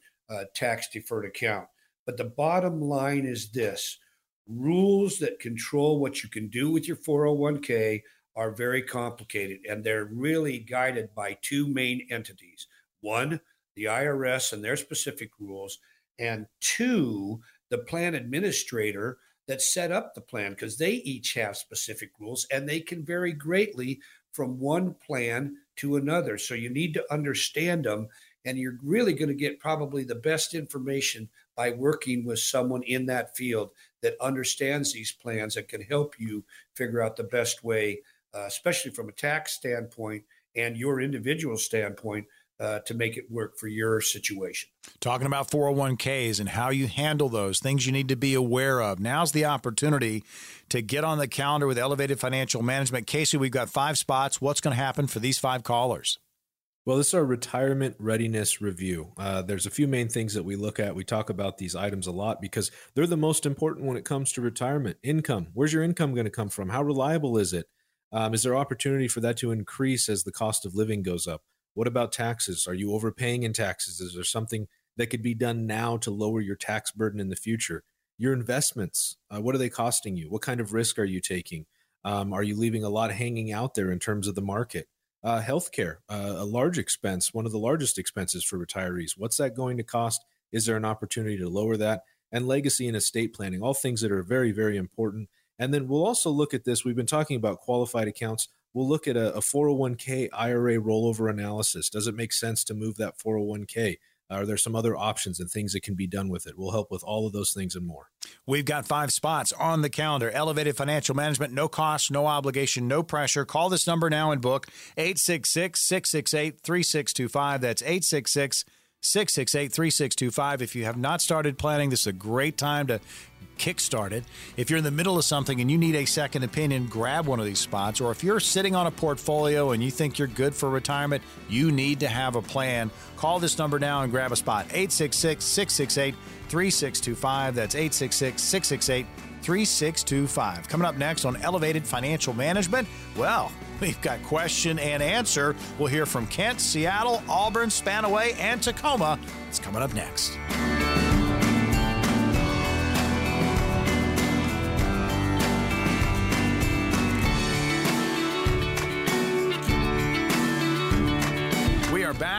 tax deferred account. But the bottom line is this rules that control what you can do with your 401k are very complicated and they're really guided by two main entities one, the IRS and their specific rules, and two, the plan administrator that set up the plan because they each have specific rules and they can vary greatly from one plan to another. So you need to understand them and you're really going to get probably the best information by working with someone in that field that understands these plans and can help you figure out the best way, uh, especially from a tax standpoint and your individual standpoint. Uh, to make it work for your situation. Talking about 401ks and how you handle those, things you need to be aware of. Now's the opportunity to get on the calendar with Elevated Financial Management. Casey, we've got five spots. What's going to happen for these five callers? Well, this is our retirement readiness review. Uh, there's a few main things that we look at. We talk about these items a lot because they're the most important when it comes to retirement. Income. Where's your income going to come from? How reliable is it? Um, is there opportunity for that to increase as the cost of living goes up? What about taxes? Are you overpaying in taxes? Is there something that could be done now to lower your tax burden in the future? your investments. Uh, what are they costing you? What kind of risk are you taking? Um, are you leaving a lot hanging out there in terms of the market? Uh, healthcare, uh, a large expense, one of the largest expenses for retirees. What's that going to cost? Is there an opportunity to lower that? And legacy and estate planning, all things that are very, very important. And then we'll also look at this. We've been talking about qualified accounts. We'll look at a, a 401k IRA rollover analysis. Does it make sense to move that 401k? Are there some other options and things that can be done with it? We'll help with all of those things and more. We've got five spots on the calendar. Elevated Financial Management, no cost, no obligation, no pressure. Call this number now and book 866 668 3625. That's 866 668 3625. If you have not started planning, this is a great time to kickstarted. If you're in the middle of something and you need a second opinion, grab one of these spots. Or if you're sitting on a portfolio and you think you're good for retirement, you need to have a plan. Call this number now and grab a spot 866 668 3625. That's 866 668 3625. Coming up next on Elevated Financial Management, well, (laughs) we've got question and answer. We'll hear from Kent, Seattle, Auburn, Spanaway, and Tacoma. It's coming up next.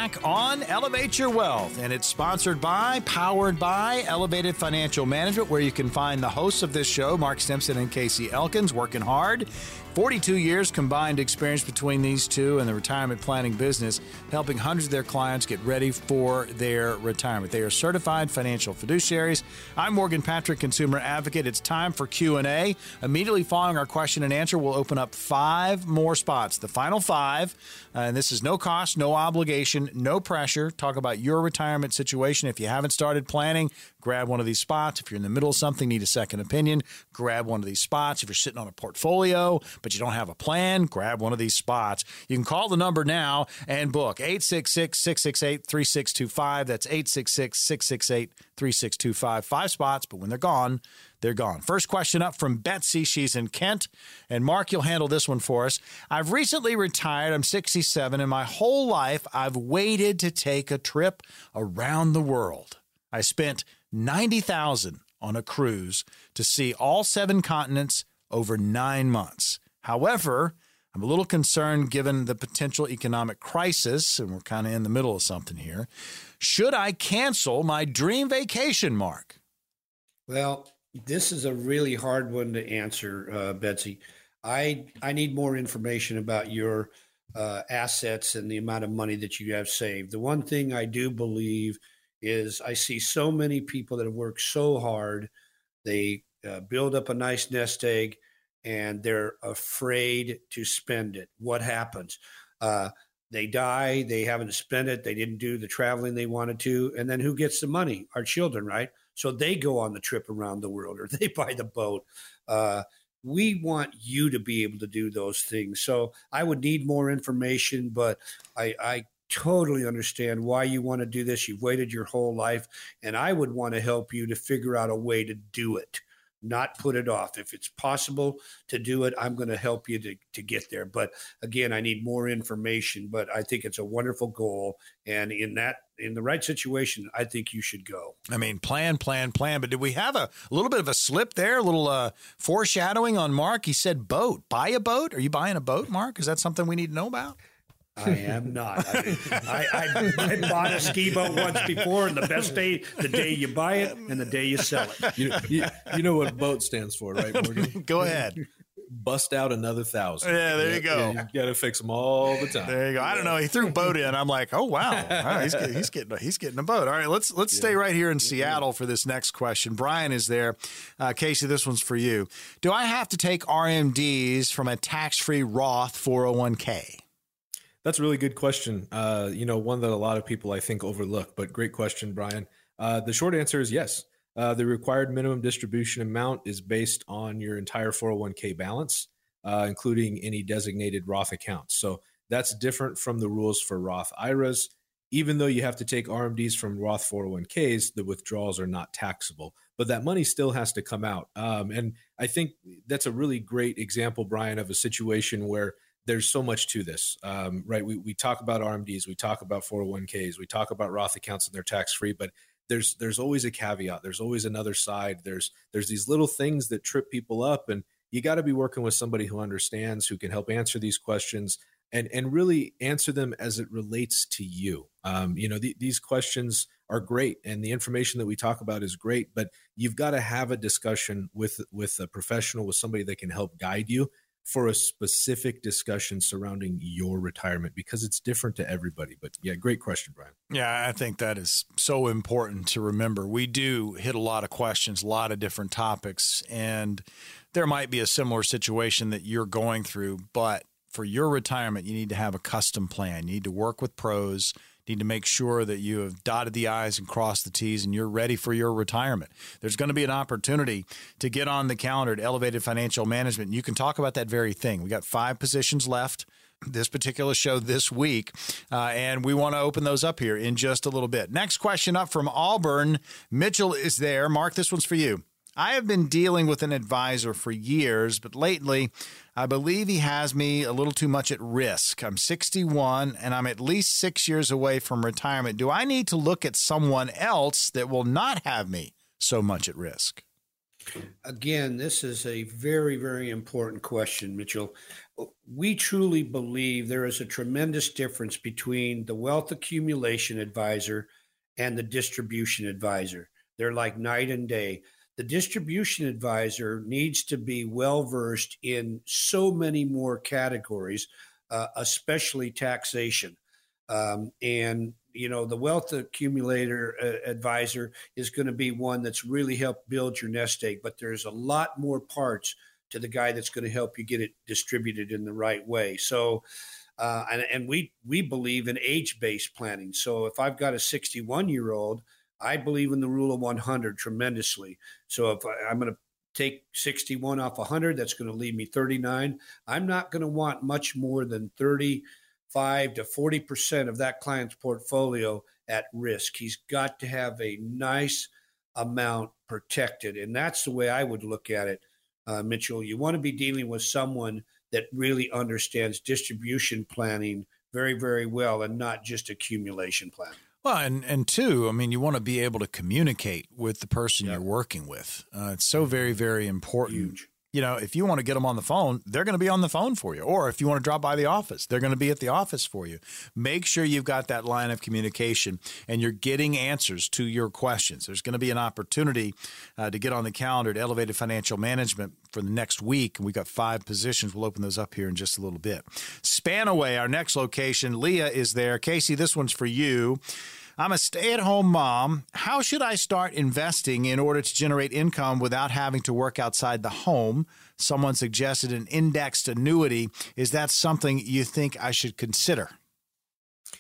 Back on Elevate Your Wealth, and it's sponsored by, powered by Elevated Financial Management, where you can find the hosts of this show, Mark Stimson and Casey Elkins, working hard 42 years combined experience between these two in the retirement planning business, helping hundreds of their clients get ready for their retirement. They are certified financial fiduciaries. I'm Morgan Patrick, consumer advocate. It's time for Q&A. Immediately following our question and answer, we'll open up five more spots, the final five. Uh, and this is no cost, no obligation, no pressure. Talk about your retirement situation. If you haven't started planning, grab one of these spots. If you're in the middle of something, need a second opinion, grab one of these spots. If you're sitting on a portfolio, but you don't have a plan, grab one of these spots. You can call the number now and book 866 668 3625. That's 866 668 3625. Five spots, but when they're gone, they're gone. First question up from Betsy. She's in Kent. And Mark, you'll handle this one for us. I've recently retired. I'm 67, and my whole life I've waited to take a trip around the world. I spent 90,000 on a cruise to see all seven continents over 9 months. However, I'm a little concerned given the potential economic crisis, and we're kind of in the middle of something here. Should I cancel my dream vacation, Mark? Well, this is a really hard one to answer, uh, Betsy. I I need more information about your uh, assets and the amount of money that you have saved. The one thing I do believe is I see so many people that have worked so hard. They uh, build up a nice nest egg and they're afraid to spend it. What happens? Uh, they die, they haven't spent it, they didn't do the traveling they wanted to. And then who gets the money? Our children, right? So they go on the trip around the world or (laughs) they buy the boat. Uh, we want you to be able to do those things. So I would need more information, but I, I totally understand why you want to do this. You've waited your whole life, and I would want to help you to figure out a way to do it, not put it off. If it's possible to do it, I'm going to help you to, to get there. But again, I need more information, but I think it's a wonderful goal. And in that, in the right situation, I think you should go. I mean, plan, plan, plan. But did we have a, a little bit of a slip there, a little uh, foreshadowing on Mark? He said boat. Buy a boat? Are you buying a boat, Mark? Is that something we need to know about? I am not. I, I, I, I, bought a ski boat once before, and the best day, the day you buy it and the day you sell it. You, you, you know what boat stands for, right, Morgan? (laughs) Go ahead. Bust out another thousand. Yeah, there you go. Yeah, you got to fix them all the time. There you go. I don't know. He threw boat in. I'm like, oh wow, he's, getting, he's getting he's getting a boat. All right, let's let's stay right here in Seattle for this next question. Brian is there. Uh, Casey, this one's for you. Do I have to take RMDs from a tax-free Roth 401k? That's a really good question. Uh, you know, one that a lot of people I think overlook, but great question, Brian. Uh, the short answer is yes. Uh, the required minimum distribution amount is based on your entire 401k balance, uh, including any designated Roth accounts. So that's different from the rules for Roth IRAs. Even though you have to take RMDs from Roth 401ks, the withdrawals are not taxable, but that money still has to come out. Um, and I think that's a really great example, Brian, of a situation where there's so much to this, um, right? We, we talk about RMDs, we talk about 401ks, we talk about Roth accounts and they're tax free, but there's there's always a caveat. There's always another side. There's there's these little things that trip people up, and you got to be working with somebody who understands, who can help answer these questions and and really answer them as it relates to you. Um, you know, the, these questions are great, and the information that we talk about is great, but you've got to have a discussion with with a professional, with somebody that can help guide you for a specific discussion surrounding your retirement because it's different to everybody. But yeah, great question, Brian. Yeah, I think that is so important to remember. We do hit a lot of questions, a lot of different topics, and there might be a similar situation that you're going through, but for your retirement, you need to have a custom plan. You need to work with pros. Need to make sure that you have dotted the I's and crossed the T's and you're ready for your retirement. There's going to be an opportunity to get on the calendar at Elevated Financial Management. You can talk about that very thing. We got five positions left this particular show this week, uh, and we want to open those up here in just a little bit. Next question up from Auburn. Mitchell is there. Mark, this one's for you. I have been dealing with an advisor for years, but lately I believe he has me a little too much at risk. I'm 61 and I'm at least six years away from retirement. Do I need to look at someone else that will not have me so much at risk? Again, this is a very, very important question, Mitchell. We truly believe there is a tremendous difference between the wealth accumulation advisor and the distribution advisor. They're like night and day the distribution advisor needs to be well versed in so many more categories, uh, especially taxation. Um, and you know the wealth accumulator uh, advisor is going to be one that's really helped build your nest egg but there's a lot more parts to the guy that's going to help you get it distributed in the right way so uh, and, and we we believe in age-based planning so if i've got a 61 year old I believe in the rule of 100 tremendously. So if I, am going to take 61 off 100, that's going to leave me 39. I'm not going to want much more than 35 to 40% of that client's portfolio at risk. He's got to have a nice amount protected. And that's the way I would look at it, uh, Mitchell. You want to be dealing with someone that really understands distribution planning very, very well and not just accumulation planning. Well, and and two, I mean, you want to be able to communicate with the person yep. you're working with. Uh, it's so very, very important. Huge. You know, if you want to get them on the phone, they're going to be on the phone for you. Or if you want to drop by the office, they're going to be at the office for you. Make sure you've got that line of communication and you're getting answers to your questions. There's going to be an opportunity uh, to get on the calendar at Elevated Financial Management for the next week. And we've got five positions. We'll open those up here in just a little bit. Spanaway, our next location. Leah is there. Casey, this one's for you. I'm a stay at home mom. How should I start investing in order to generate income without having to work outside the home? Someone suggested an indexed annuity. Is that something you think I should consider?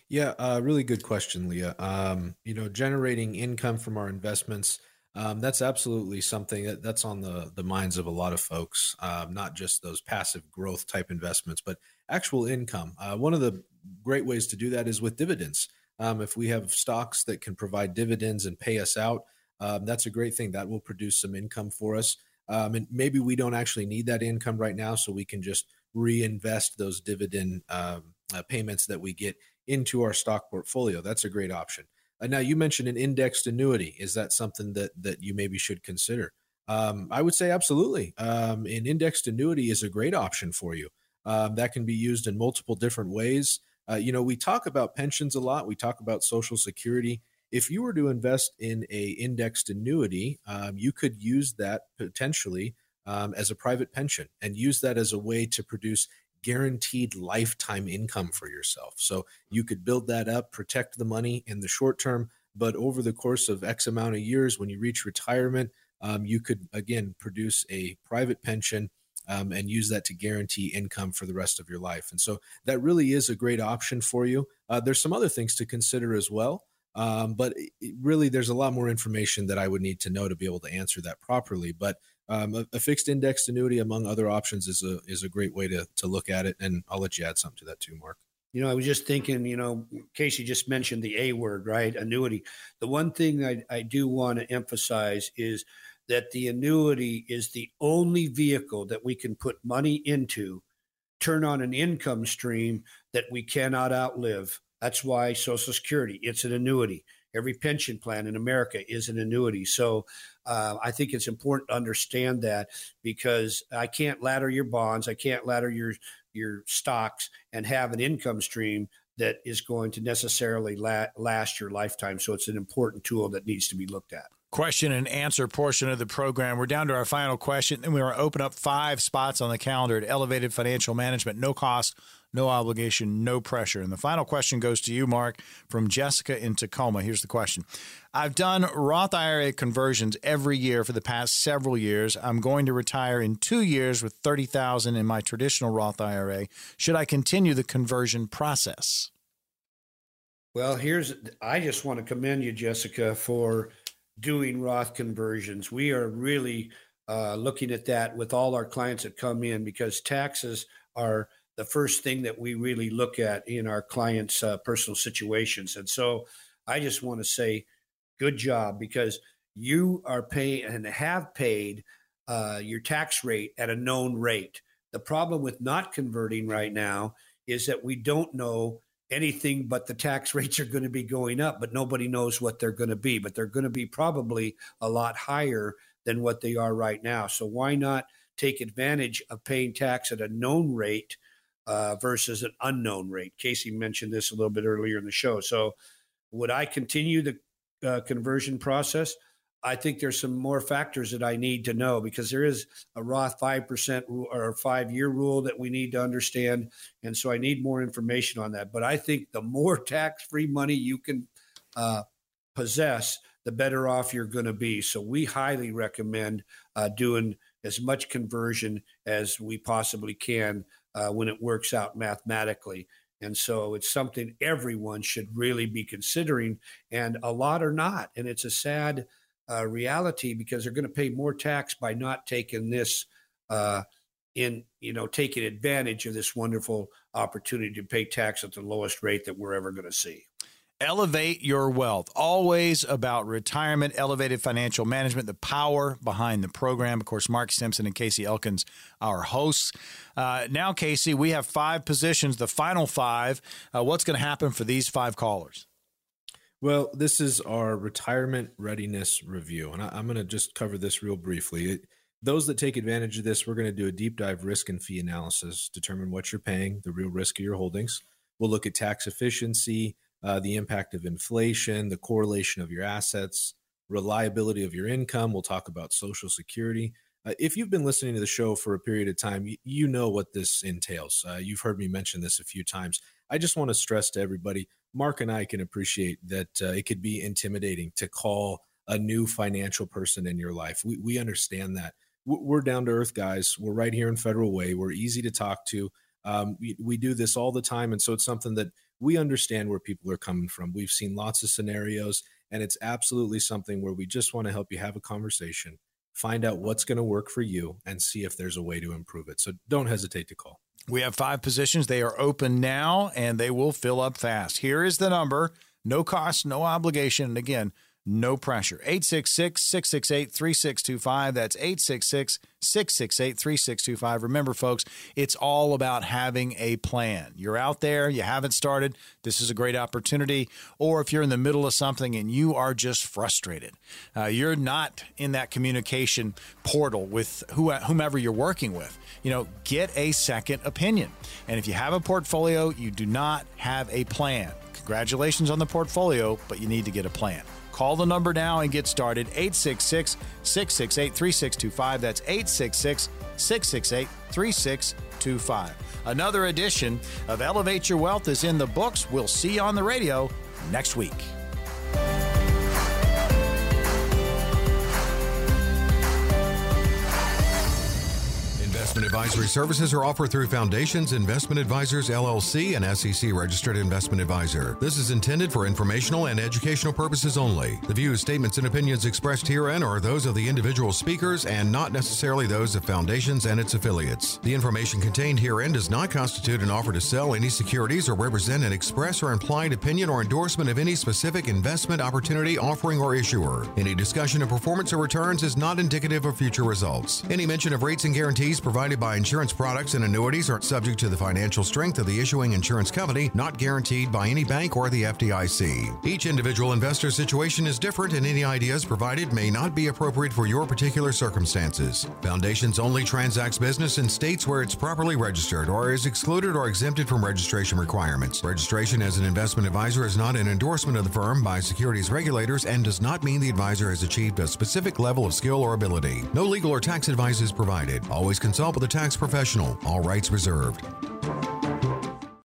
Yeah, uh, really good question, Leah. Um, you know, generating income from our investments. Um, that's absolutely something that, that's on the the minds of a lot of folks. Um, not just those passive growth type investments, but actual income. Uh, one of the great ways to do that is with dividends. Um, if we have stocks that can provide dividends and pay us out, um, that's a great thing. That will produce some income for us. Um, and maybe we don't actually need that income right now, so we can just reinvest those dividend um, uh, payments that we get into our stock portfolio. That's a great option. Uh, now, you mentioned an indexed annuity. Is that something that that you maybe should consider? Um, I would say absolutely. Um, an indexed annuity is a great option for you. that can be used in multiple different ways. Uh, you know, we talk about pensions a lot. We talk about Social Security. If you were to invest in a indexed annuity, um, you could use that potentially um, as a private pension and use that as a way to produce guaranteed lifetime income for yourself. So you could build that up, protect the money in the short term, but over the course of X amount of years, when you reach retirement, um, you could again produce a private pension um, and use that to guarantee income for the rest of your life. And so that really is a great option for you. Uh, there's some other things to consider as well. Um, but it, really, there's a lot more information that I would need to know to be able to answer that properly. But um, a, a, fixed indexed annuity, among other options, is a is a great way to to look at it. And I'll let you add something to that too, Mark. You know, I was just thinking, you know, Casey just mentioned the A word, right? Annuity. The one thing I, I do want to emphasize is that the annuity is the only vehicle that we can put money into, turn on an income stream that we cannot outlive. That's why Social Security, it's an annuity. Every pension plan in America is an annuity. So uh, I think it's important to understand that because I can't ladder your bonds, I can't ladder your your stocks and have an income stream that is going to necessarily la- last your lifetime. So it's an important tool that needs to be looked at question and answer portion of the program. We're down to our final question, and we are open up five spots on the calendar at Elevated Financial Management. No cost, no obligation, no pressure. And the final question goes to you, Mark, from Jessica in Tacoma. Here's the question I've done Roth IRA conversions every year for the past several years. I'm going to retire in two years with 30000 in my traditional Roth IRA. Should I continue the conversion process? Well, here's I just want to commend you, Jessica, for doing Roth conversions. We are really uh, looking at that with all our clients that come in because taxes are the first thing that we really look at in our clients' uh, personal situations. And so I just want to say, good job because you are paying and have paid uh, your tax rate at a known rate. The problem with not converting right now is that we don't know anything but the tax (laughs) rates are going to be going up, but nobody knows what they're going to be. But they're going to be probably a lot higher than what they are right now. So why not take advantage of paying tax at a known rate uh, versus an unknown rate? Casey mentioned this a little bit earlier in the show. So would I continue the uh, conversion process? I think there's some more factors that I need to know because there is a Roth 5% or five year rule that we need to understand. And so I need more information on that. But I think the more (laughs) tax free money you can uh, possess, the better off you're going to be. So we highly recommend uh, doing as much conversion as we possibly can uh, when it works out mathematically. And so it's something everyone should really be considering, and a lot are not. And it's a sad uh, reality because they're going to pay more tax by not taking this uh, in, you know, taking advantage of this wonderful opportunity to pay tax at the lowest rate that we're ever going to see. Elevate your wealth. Always about retirement, elevated financial management, the power behind the program. Of course, Mark Stimson and Casey Elkins, our hosts. Uh, now, Casey, we have five positions, the final five. Uh, what's going to happen for these five callers? Well, this is our retirement readiness review, and I, am going to just cover this real briefly. It, those that take advantage of this, we're going to do a deep dive risk and fee analysis, determine what you're paying, the real risk of your holdings. We'll look at tax efficiency, uh, the impact of inflation, the correlation of your assets, reliability of your income. We'll talk about Social Security. Uh, if you've been listening to the show for a period of time, you, you know what this entails. Uh, you've heard me mention this a few times. I just want to stress to everybody Mark and I can appreciate that uh, it could be intimidating to call a new financial person in your life. We, we understand that. We're down to earth guys. We're right here in Federal Way. We're easy to talk to. Um, we, we do this all the time. And so it's something that we understand where people are coming from. We've seen lots of scenarios, and it's absolutely something where we just want to help you have a conversation, find out what's going to work for you, and see if there's a way to improve it. So don't hesitate to call. We have five positions. They are open now and they will fill up fast. Here is the number no cost, no obligation. And again, no pressure. 866 668 3625. That's 866 668 3625. Remember, folks, it's all about having a plan. You're out there, you haven't started, this is a great opportunity. Or if you're in the middle of something and you are just frustrated, uh, you're not in that communication portal with whomever you're working with, you know, get a second opinion. And if you have a portfolio, you do not have a plan. Congratulations on the portfolio, but you need to get a plan. Call the number now and get started 866 668 3625. That's 866 668 3625. Another edition of Elevate Your Wealth is in the books. We'll see you on the radio next week. Investment advisory services are offered through Foundations Investment Advisors LLC, an SEC registered investment advisor. This is intended for informational and educational purposes only. The views, statements, and opinions expressed herein are those of the individual speakers and not necessarily those of Foundations and its affiliates. The information contained herein does not constitute an offer to sell any securities or represent an express or implied opinion or endorsement of any specific investment opportunity, offering, or issuer. Any discussion of performance or returns is not indicative of future results. Any mention of rates and guarantees provided provided by insurance products and annuities are subject to the financial strength of the issuing insurance company, not guaranteed by any bank or the FDIC. Each individual investor situation is different, and any ideas provided may not be appropriate for your particular circumstances. Foundations only transacts business in states where it's properly registered or is excluded or exempted from registration requirements. Registration as an investment advisor is not an endorsement of the firm by securities regulators and does not mean the advisor has achieved a specific level of skill or ability. No legal or tax advice is provided. Always consult with a tax professional. All rights reserved.